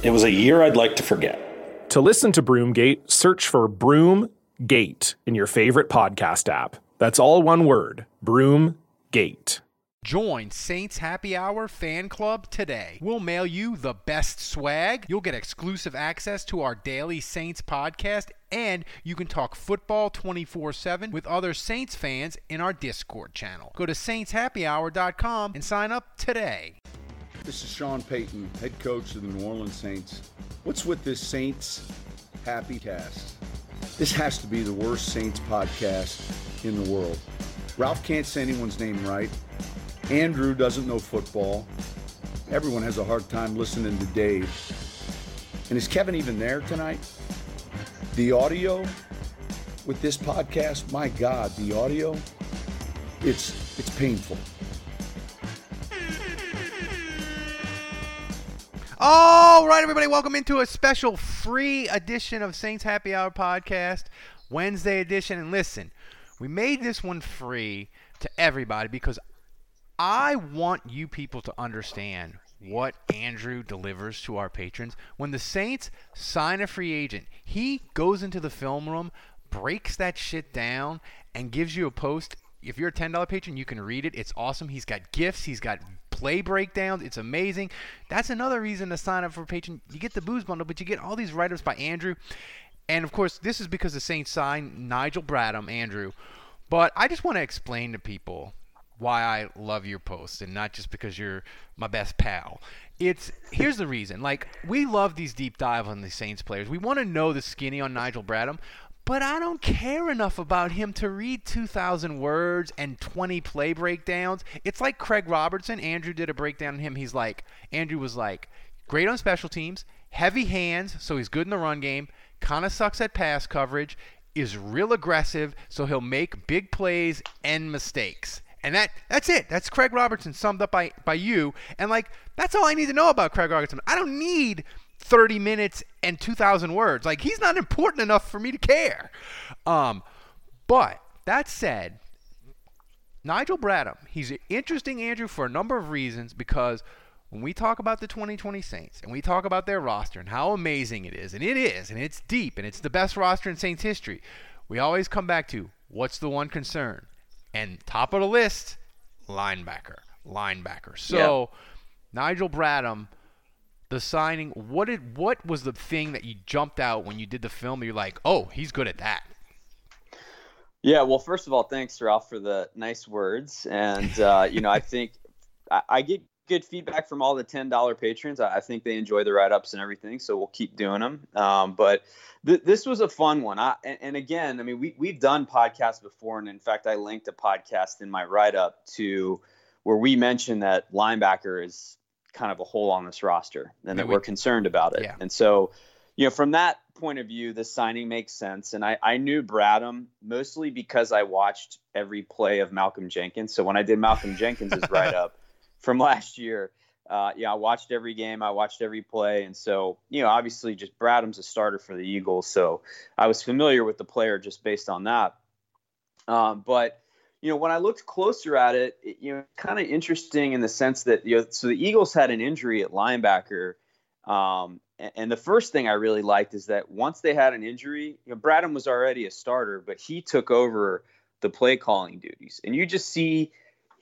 It was a year I'd like to forget. To listen to Broomgate, search for Broomgate in your favorite podcast app. That's all one word Broomgate. Join Saints Happy Hour Fan Club today. We'll mail you the best swag. You'll get exclusive access to our daily Saints podcast, and you can talk football 24 7 with other Saints fans in our Discord channel. Go to saintshappyhour.com and sign up today. This is Sean Payton, head coach of the New Orleans Saints. What's with this Saints Happy Cast? This has to be the worst Saints podcast in the world. Ralph can't say anyone's name right. Andrew doesn't know football. Everyone has a hard time listening to Dave. And is Kevin even there tonight? The audio with this podcast, my God, the audio, it's it's painful. All right, everybody, welcome into a special free edition of Saints Happy Hour podcast, Wednesday edition. And listen, we made this one free to everybody because I want you people to understand what Andrew delivers to our patrons. When the Saints sign a free agent, he goes into the film room, breaks that shit down, and gives you a post. If you're a $10 patron, you can read it. It's awesome. He's got gifts, he's got play breakdowns. It's amazing. That's another reason to sign up for patron. You get the booze bundle, but you get all these write ups by Andrew. And of course, this is because the Saints signed Nigel Bradham, Andrew. But I just want to explain to people why I love your post and not just because you're my best pal. It's here's the reason. Like we love these deep dive on the Saints players. We want to know the skinny on Nigel Bradham, but I don't care enough about him to read 2,000 words and 20 play breakdowns. It's like Craig Robertson. Andrew did a breakdown on him. He's like, Andrew was like, great on special teams, heavy hands, so he's good in the run game, kind of sucks at pass coverage, is real aggressive, so he'll make big plays and mistakes. And that that's it. That's Craig Robertson summed up by by you. And like that's all I need to know about Craig Robertson. I don't need 30 minutes and 2,000 words. Like he's not important enough for me to care. Um, but that said, Nigel Bradham, he's an interesting, Andrew, for a number of reasons because when we talk about the 2020 Saints and we talk about their roster and how amazing it is, and it is, and it's deep, and it's the best roster in Saints history, we always come back to what's the one concern? And top of the list, linebacker, linebacker. So. Nigel Bradham the signing what did what was the thing that you jumped out when you did the film you're like oh he's good at that. Yeah well first of all thanks ralph for the nice words. And uh, you know i think I, I, get good feedback from all the $10 patrons. I, I think they enjoy the write-ups and everything so we'll keep doing them um, but th- this was a fun one. I, and, and again i mean we, we've done podcasts before and in fact i linked a podcast in my write-up to where we mentioned that linebacker is kind of a hole on this roster and that we, are concerned about it. Yeah. And so, you know, from that point of view, the signing makes sense. And I, I knew Bradham mostly because I watched every play of Malcolm Jenkins. So when I did Malcolm Jenkins' write up from last year, uh, yeah, I watched every game, I watched every play, and so you know, obviously, just Bradham's a starter for the Eagles, so I was familiar with the player just based on that. Um, but you know, when I looked closer at it, it you know, kind of interesting in the sense that you know, so the Eagles had an injury at linebacker, um, and, and, the first thing I really liked is that once they had an injury, you know, Bradham was already a starter, but he took over the play calling duties, and you just see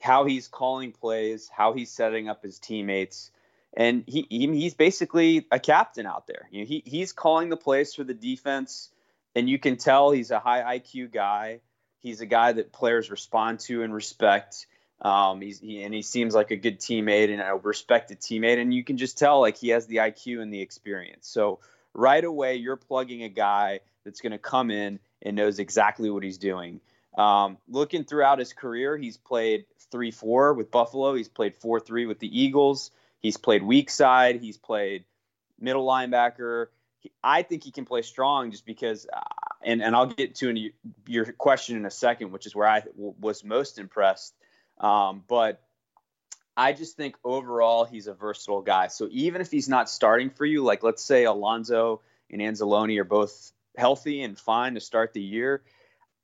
how he's calling plays, how he's setting up his teammates, and he, he he's basically a captain out there. You know, he he's calling the plays for the defense, and you can tell he's a high IQ guy. He's a guy that players respond to and respect. Um, he's he, and he seems like a good teammate and a respected teammate, and you can just tell like he has the IQ and the experience. So right away, you're plugging a guy that's going to come in and knows exactly what he's doing. Um, looking throughout his career, he's played three four with Buffalo. He's played four three with the Eagles. He's played weak side. He's played middle linebacker. I think he can play strong just because, uh, and and I'll get to your question in a second, which is where I w- was most impressed. Um, but I just think overall he's a versatile guy. So even if he's not starting for you, like let's say Alonso and Anzalone are both healthy and fine to start the year,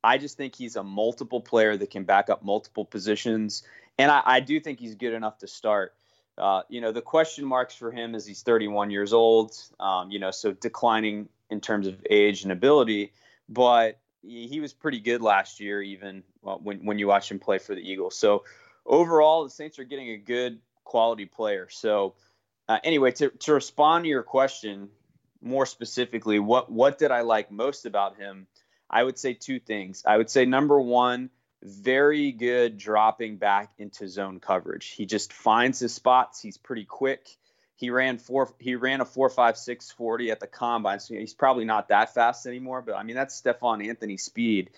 I just think he's a multiple player that can back up multiple positions. And I, I do think he's good enough to start. Uh, you know, the question marks for him is he's 31 years old, um, you know, so declining in terms of age and ability, but he, was pretty good last year, even when, when you watch him play for the Eagles. So overall, the Saints are getting a good quality player. So, uh, anyway, to, to respond to your question more specifically, what, what did I like most about him? I would say two things. I would say number one, very good dropping back into zone coverage. He just finds his spots. He's pretty quick. He ran four. He ran a four five six forty at the combine. So he's probably not that fast anymore. But I mean that's Stephone Anthony speed.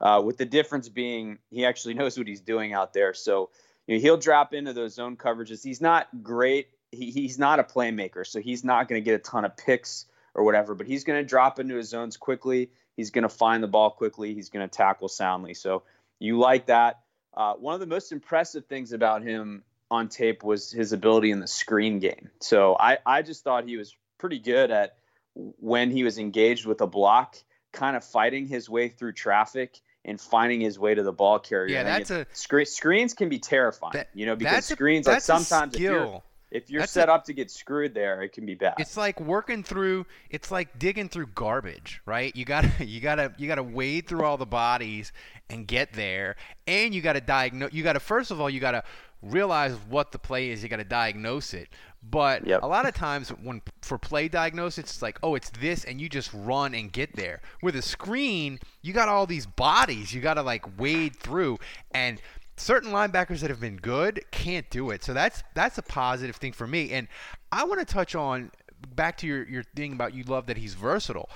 Uh, with the difference being he actually knows what he's doing out there. So you know, he'll drop into those zone coverages. He's not great. He, he's not a playmaker, so he's not going to get a ton of picks or whatever. But he's going to drop into his zones quickly. He's going to find the ball quickly. He's going to tackle soundly. So you like that. Uh, one of the most impressive things about him on tape was his ability in the screen game. So I, I just thought he was pretty good at when he was engaged with a block, kind of fighting his way through traffic and finding his way to the ball carrier. Yeah, that's a screen, screens can be terrifying, that, you know, because screens a, like sometimes if you're, if you're set a, up to get screwed there, it can be bad. It's like working through. It's like digging through garbage, right? You gotta, you gotta, you gotta wade through all the bodies and get there, and you gotta diagnose. You gotta first of all, you gotta realize what the play is. You gotta diagnose it. But yep. a lot of times when for play diagnosis, it's like, oh, it's this, and you just run and get there. With a screen, you got all these bodies you got to like wade through, and certain linebackers that have been good can't do it. So that's that's a positive thing for me. And I want to touch on back to your your thing about you love that he's versatile.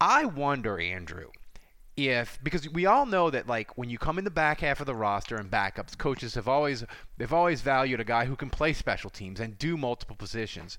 I wonder, Andrew, if because we all know that like when you come in the back half of the roster and backups, coaches have always they've always valued a guy who can play special teams and do multiple positions.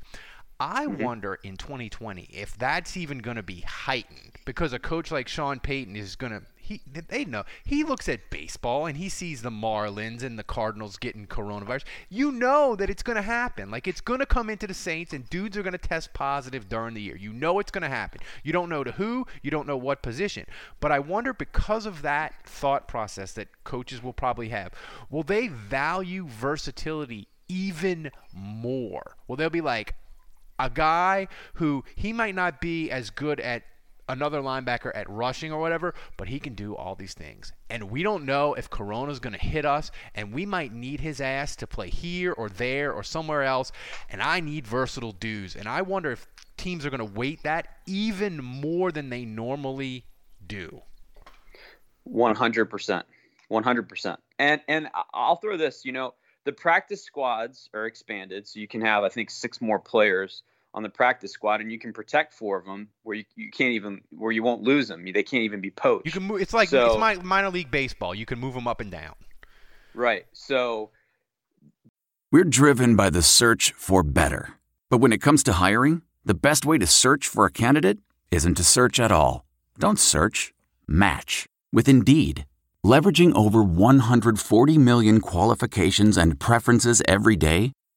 I mm-hmm. wonder in 2020 if that's even going to be heightened because a coach like Sean Payton is going to he they know he looks at baseball and he sees the Marlins and the Cardinals getting coronavirus. You know that it's going to happen. Like it's going to come into the Saints and dudes are going to test positive during the year. You know it's going to happen. You don't know to who, you don't know what position. But I wonder because of that thought process that coaches will probably have, will they value versatility even more? Well, they'll be like a guy who he might not be as good at another linebacker at rushing or whatever, but he can do all these things. And we don't know if Corona's going to hit us, and we might need his ass to play here or there or somewhere else. And I need versatile dudes. And I wonder if teams are going to weight that even more than they normally do. 100%. 100%. And and I'll throw this, you know, the practice squads are expanded so you can have I think 6 more players on the practice squad, and you can protect four of them where you, you can't even where you won't lose them. They can't even be poached. You can move. It's like so, it's my, minor league baseball. You can move them up and down. Right. So we're driven by the search for better, but when it comes to hiring, the best way to search for a candidate isn't to search at all. Don't search. Match with Indeed. Leveraging over 140 million qualifications and preferences every day.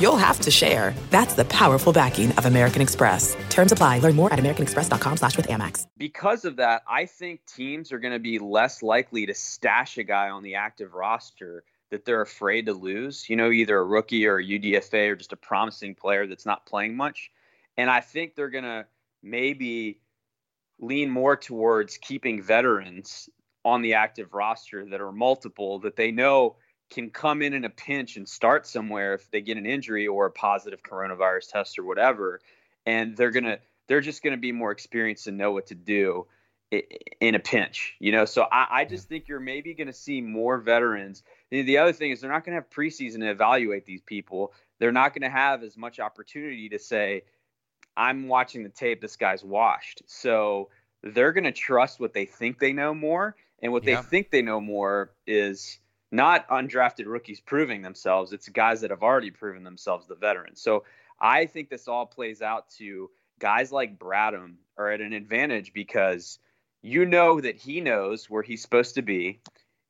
you'll have to share. That's the powerful backing of American Express. Terms apply. Learn more at americanexpress.com slash with Amex. Because of that, I think teams are going to be less likely to stash a guy on the active roster that they're afraid to lose. You know, either a rookie or a UDFA or just a promising player that's not playing much. And I think they're going to maybe lean more towards keeping veterans on the active roster that are multiple that they know can come in in a pinch and start somewhere if they get an injury or a positive coronavirus test or whatever and they're going to they're just going to be more experienced and know what to do in a pinch you know? So i, I just think you're maybe going to see more veterans. The other thing is they're not going to have preseason to evaluate these people. They're not going to have as much opportunity to say i'm watching the tape. This guy's washed. So they're going to trust what they think they know more and what yeah. they think they know more is not undrafted rookies proving themselves. It's guys that have already proven themselves, the veterans. So I think this all plays out to guys like Bradham are at an advantage because you know that he knows where he's supposed to be.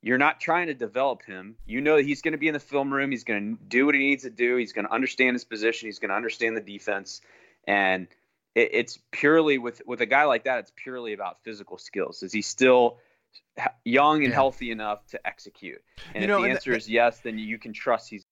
You're not trying to develop him. You know that he's going to be in the film room. He's going to do what he needs to do. He's going to understand his position. He's going to understand the defense. And it, it's purely with with a guy like that. It's purely about physical skills. Is he still young and yeah. healthy enough to execute? And you know, if the answer is yes, then you can trust he's.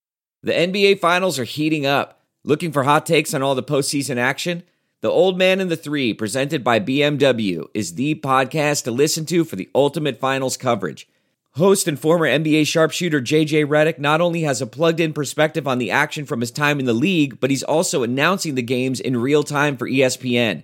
The NBA Finals are heating up. Looking for hot takes on all the postseason action? The Old Man and the Three, presented by BMW, is the podcast to listen to for the ultimate finals coverage. Host and former NBA sharpshooter JJ Redick not only has a plugged in perspective on the action from his time in the league, but he's also announcing the games in real time for ESPN.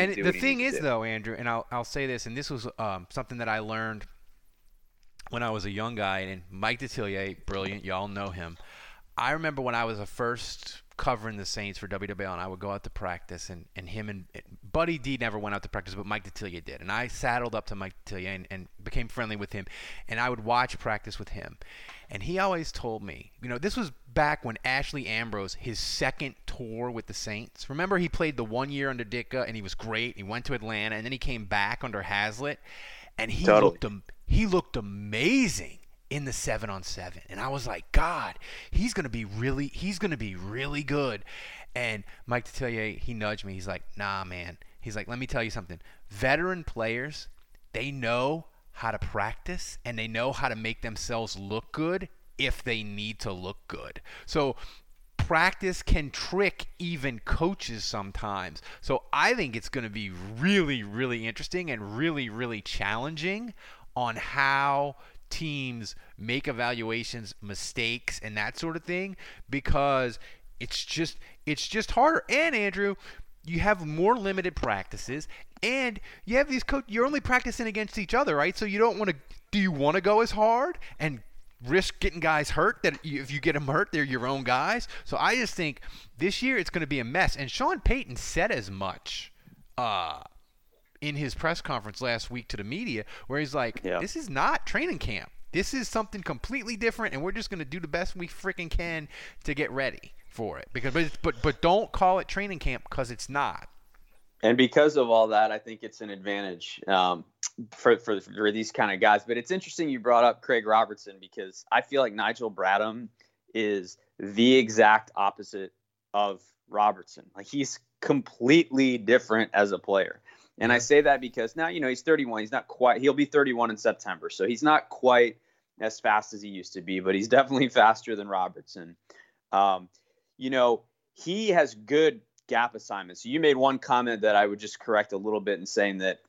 And the thing is, though, Andrew, and I'll I'll say this, and this was um, something that I learned when I was a young guy, and Mike Detillier, brilliant, y'all know him. I remember when I was a first covering the Saints for WWL, and I would go out to practice, and, and him and Buddy D never went out to practice, but Mike Detillier did. And I saddled up to Mike Detillier and, and became friendly with him, and I would watch practice with him. And he always told me, you know, this was back when Ashley Ambrose, his second tour with the Saints. Remember, he played the one year under Ditka, and he was great. He went to Atlanta, and then he came back under Haslett, and he Totally. looked he looked amazing in the seven on seven. And I was like, God, he's gonna be really he's gonna be really good. And Mike Detillier, he nudged me. He's like, Nah, man. He's like, Let me tell you something. Veteran players, they know how to practice and they know how to make themselves look good if they need to look good. So practice can trick even coaches sometimes. So I think it's going to be really, really interesting and really, really challenging on how teams make evaluations, mistakes, and that sort of thing because it's just it's just harder. And Andrew, you have more limited practices and you have these coach you're only practicing against each other, right? So you don't want to do you want to go as hard and risk getting guys hurt that if you get them hurt they're your own guys. So i just think this year it's going to be a mess. And sean payton said as much uh, in his press conference last week to the media where he's like this is not training camp. This is something completely different and we're just going to do the best we freaking can to get ready for it. Because but but, but don't call it training camp because it's not. And because of all that, I think it's an advantage. Um, for, for for these kind of guys. But it's interesting you brought up Craig Robertson because I feel like Nigel Bradham is the exact opposite of Robertson. Like he's completely different as a player. And I say that because now, you know, he's 31. He's not quite, he'll be 31 in September. So he's not quite as fast as he used to be, but he's definitely faster than Robertson. Um, you know, he has good gap assignments. You made one comment that I would just correct a little bit in saying that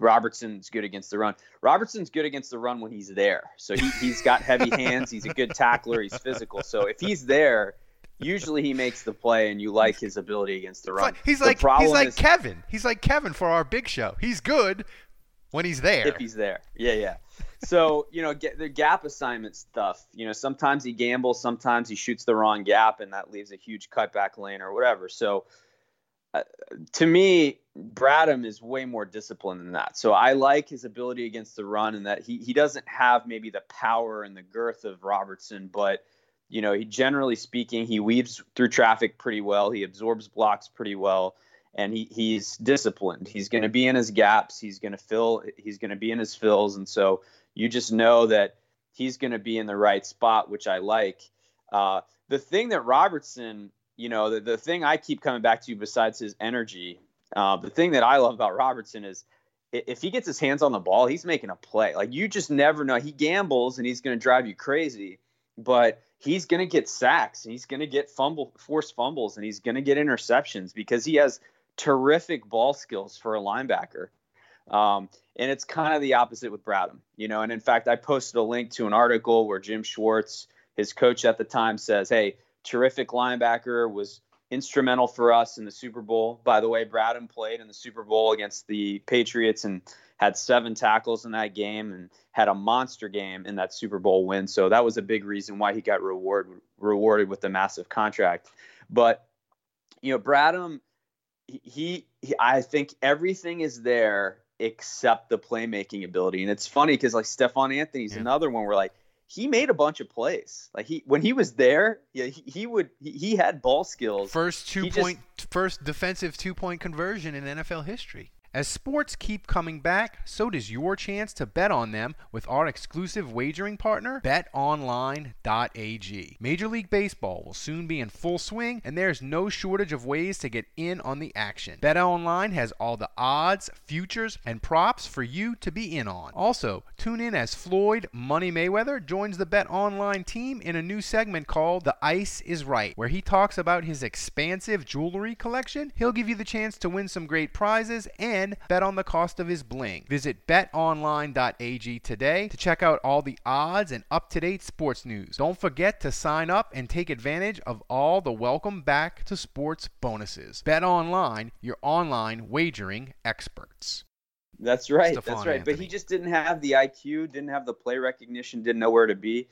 Robertson's good against the run. Robertson's good against the run when he's there. So he, he's got heavy hands. He's a good tackler. He's physical. So if he's there, usually he makes the play, and you like his ability against the run. he's The like he's like is- kevin he's like kevin for our big show he's good when he's there if he's there. Yeah, yeah. So you know, get the gap assignment stuff. You know, sometimes he gambles, sometimes he shoots the wrong gap, and that leaves a huge cutback lane or whatever. So, to me, Bradham is way more disciplined than that. So I like his ability against the run, and that he he doesn't have maybe the power and the girth of Robertson, but you know, he generally speaking, he weaves through traffic pretty well. He absorbs blocks pretty well and he he's disciplined. He's going to be in his gaps. He's going to fill. He's going to be in his fills, and so you just know that he's going to be in the right spot, which I like. Uh, the thing that Robertson, you know, the, the thing I keep coming back to besides his energy, uh, the thing that I love about Robertson is if he gets his hands on the ball, he's making a play. Like you just never know. He gambles and he's going to drive you crazy, but he's going to get sacks and he's going to get fumble, forced fumbles, and he's going to get interceptions because he has terrific ball skills for a linebacker. Um, and it's kind of the opposite with Bradham, you know. And in fact, I posted a link to an article where Jim Schwartz, his coach at the time, says, "Hey, terrific linebacker was instrumental for us in the Super Bowl." By the way, Bradham played in the Super Bowl against the Patriots and had seven tackles in that game and had a monster game in that Super Bowl win. So that was a big reason why he got reward rewarded with the massive contract. But you know, Bradham he, he I think everything is there except the playmaking ability. And it's funny because like Stephone Anthony's another one where like he made a bunch of plays. Like he when he was there, yeah, he, he would he, he had ball skills. First two He just- point, first defensive two point conversion in NFL history. As sports keep coming back, so does your chance to bet on them with our exclusive wagering partner, betonline.ag. Major League Baseball will soon be in full swing, and there's no shortage of ways to get in on the action. BetOnline has all the odds, futures, and props for you to be in on. Also, tune in as Floyd Money Mayweather joins the BetOnline team in a new segment called The Ice is Right, where he talks about his expansive jewelry collection. He'll give you the chance to win some great prizes and bet on the cost of his bling. Visit betonline.ag today to check out all the odds and up to date sports news. Don't forget to sign up and take advantage of all the welcome back to sports bonuses. Bet Online, your online wagering experts. That's right. Stephone that's right. But he just didn't have the IQ, didn't have the play recognition, didn't know where to be.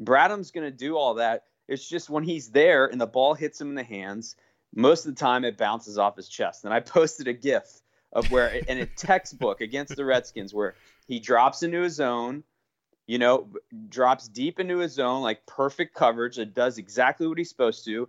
Bradham's going to do all that. It's just when he's there and the ball hits him in the hands, most of the time it bounces off his chest. And I posted a GIF of where in a textbook against the Redskins where he drops into his zone, you know, drops deep into his zone, like perfect coverage. It does exactly what he's supposed to,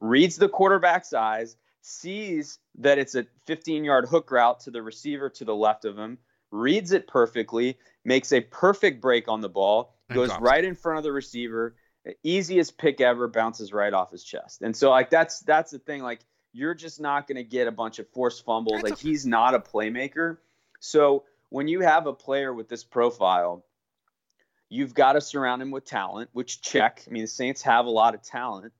reads the quarterback's eyes, sees that it's a 15 yard hook route to the receiver to the left of him, reads it perfectly, makes a perfect break on the ball, goes right in front of the receiver. Easiest pick ever, bounces right off his chest. And so like that's that's the thing. Like you're just not going to get a bunch of forced fumbles. Like he's not a playmaker. So when you have a player with this profile, you've got to surround him with talent, which check. I mean, the Saints have a lot of talent,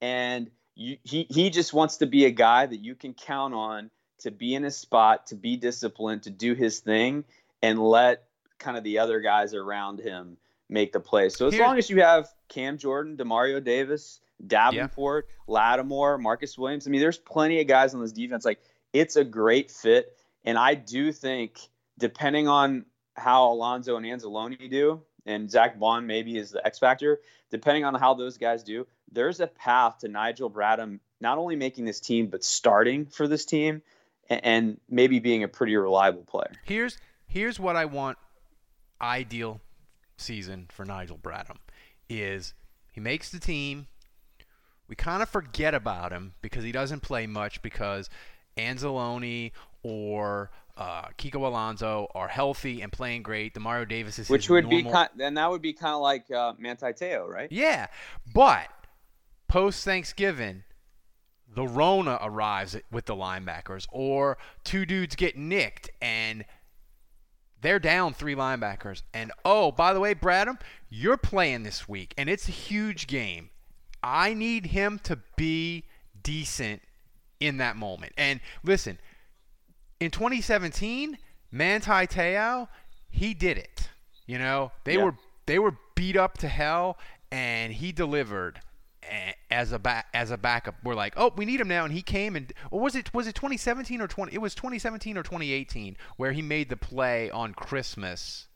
and you, he he just wants to be a guy that you can count on to be in his spot, to be disciplined, to do his thing, and let kind of the other guys around him make the play. So as Here's, long as you have Cam Jordan, Demario Davis, Davenport, yeah. Lattimore, Marcus Williams, I mean, there's plenty of guys on this defense. Like it's a great fit, and I do think depending on how Alonso and Anzalone do, and Zack Baun maybe is the X factor. Depending on how those guys do, there's a path to Nigel Bradham not only making this team but starting for this team and, and maybe being a pretty reliable player. Here's here's what I want ideal season for Nigel Bradham is he makes the team. We kind of forget about him because he doesn't play much because Anzalone or uh, Kiko Alonso are healthy and playing great. Demario Davis is which would normal. be kind, and that would be kind of like uh, Manti Te'o, right? Yeah, but post Thanksgiving, the Rona arrives with the linebackers, or two dudes get nicked and they're down three linebackers. And oh, by the way, Bradham, you're playing this week, and it's a huge game. I need him to be decent in that moment. And listen, in 2017, Manti Te'o, he did it. You know, they yeah. were they were beat up to hell, and he delivered eh, as a back as a backup. We're like, oh, we need him now, and he came and or was it was it 2017 or 20? It was 2017 or 2018 where he made the play on Christmas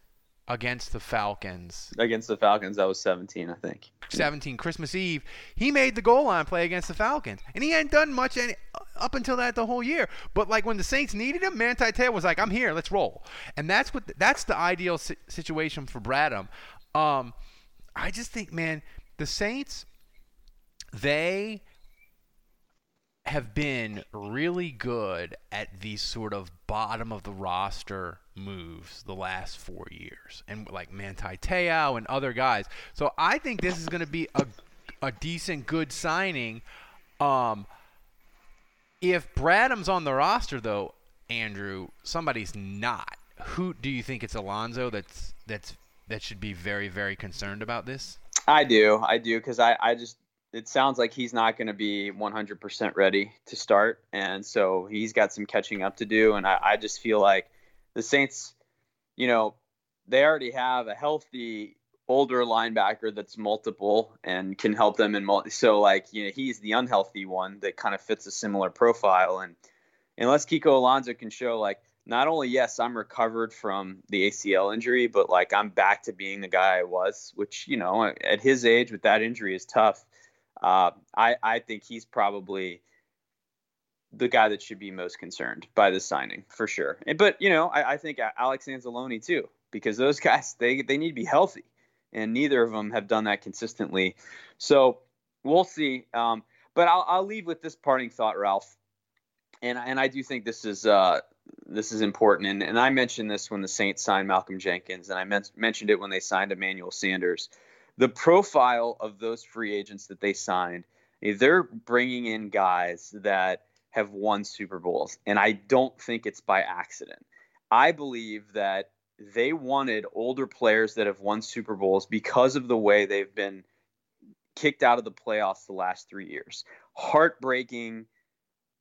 against the Falcons. Against the Falcons, that was 17, I think. 17 Christmas Eve. He made the goal line play against the Falcons, and he hadn't done much any, up until that the whole year. But like when the Saints needed him, Manti Te'o was like, "I'm here, let's roll." And that's what that's the ideal si- situation for Bradham. Um, I just think, man, the Saints, they have been really good at these sort of bottom of the roster moves the last four years, and like Manti Te'o and other guys. So I think this is going to be a a decent, good signing. Um, if Bradham's on the roster, though, Andrew, somebody's not. Who do you think it's Alonso that's that's that should be very very concerned about this? I do, I do, because I I just it sounds like he's not going to be 100% ready to start, and so he's got some catching up to do. And I, I just feel like the Saints, you know, they already have a healthy older linebacker that's multiple and can help them in multi. So like you know he's the unhealthy one that kind of fits a similar profile. And unless Kiko Alonso can show like not only yes I'm recovered from the ACL injury, but like I'm back to being the guy I was, which you know at his age with that injury is tough. Uh, I I think he's probably the guy that should be most concerned by the signing for sure. And, but you know, I, I, think Alex Anzalone too, because those guys they they need to be healthy, and neither of them have done that consistently. So we'll see. Um, but I'll I'll leave with this parting thought, Ralph, and and I do think this is uh this is important. And and I mentioned this when the Saints signed Malcolm Jenkins, and I men- mentioned it when they signed Emmanuel Sanders. The profile of those free agents that they signed, they're bringing in guys that have won Super Bowls. And I don't think it's by accident. I believe that they wanted older players that have won Super Bowls because of the way they've been kicked out of the playoffs the last three years. Heartbreaking,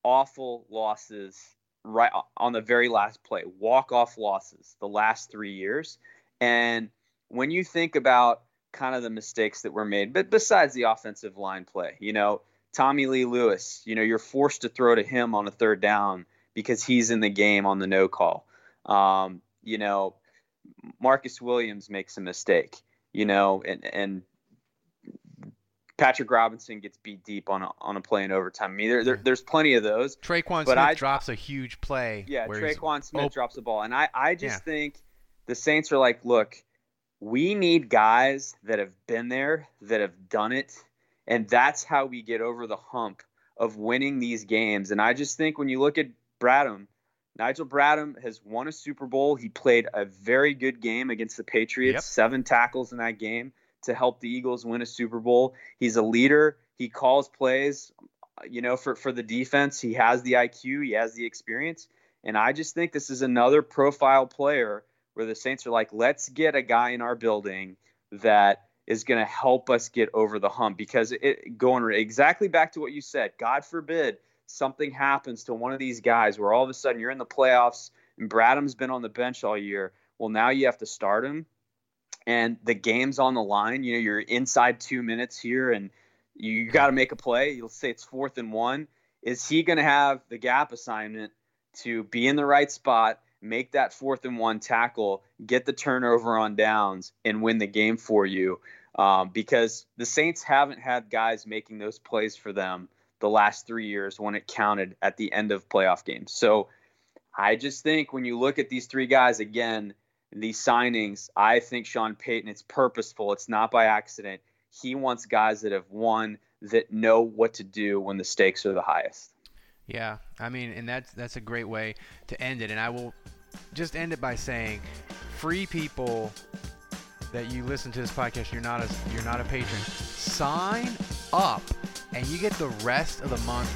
awful losses right on the very last play, walk off losses the last three years. And when you think about kind of the mistakes that were made, but besides the offensive line play, you know, Tommy Lee Lewis, you know, you're forced to throw to him on a third down because he's in the game on the no call. Um, you know, Marcus Williams makes a mistake, you know, and, and Patrick Robinson gets beat deep on a, on a play in overtime. I mean, there, there, there's plenty of those. Tre'Quan Smith I, drops a huge play. Yeah, Tre'Quan Smith op- drops the ball, and I I just yeah. think the Saints are like, look, we need guys that have been there, that have done it, and that's how we get over the hump of winning these games. And I just think when you look at Bradham, Nigel Bradham has won a Super Bowl. He played a very good game against the Patriots, yep. seven tackles in that game to help the Eagles win a Super Bowl. He's a leader. He calls plays, you know, for, for the defense. He has the IQ, he has the experience. And I just think this is another profile player where the Saints are like, let's get a guy in our building that is going to help us get over the hump because it going exactly back to what you said. God forbid something happens to one of these guys where all of a sudden you're in the playoffs and Bradham's been on the bench all year. Well, now you have to start him and the game's on the line. You know, you're inside two minutes here and you got to make a play. You'll say it's fourth and one. Is he going to have the gap assignment to be in the right spot, make that fourth and one tackle, get the turnover on downs, and win the game for you? Um, because the Saints haven't had guys making those plays for them the last three years when it counted at the end of playoff games. So I just think when you look at these three guys again, these signings, I think Sean Payton, it's purposeful. It's not by accident. He wants guys that have won, that know what to do when the stakes are the highest. Yeah, I mean, and that's that's a great way to end it. And I will just end it by saying, free people that you listen to this podcast, you're not a you're not a patron. Sign up and you get the rest of the month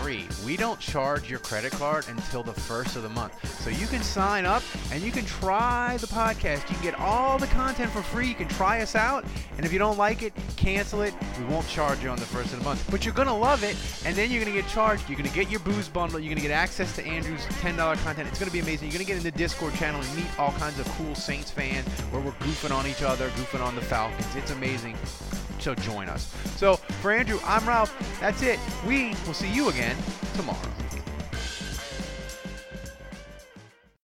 free. We don't charge your credit card until the first of the month. So you can sign up and you can try the podcast. You can get all the content for free. You can try us out. And if you don't like it, cancel it. We won't charge you on the first of the month. But you're going to love it. And then you're going to get charged. You're going to get your booze bundle. You're going to get access to Andrew's $10 content. It's going to be amazing. You're going to get in the Discord channel and meet all kinds of cool Saints fans where we're goofing on each other, goofing on the Falcons. It's amazing so join us. So for Andrew, I'm That's it. We will see you again tomorrow.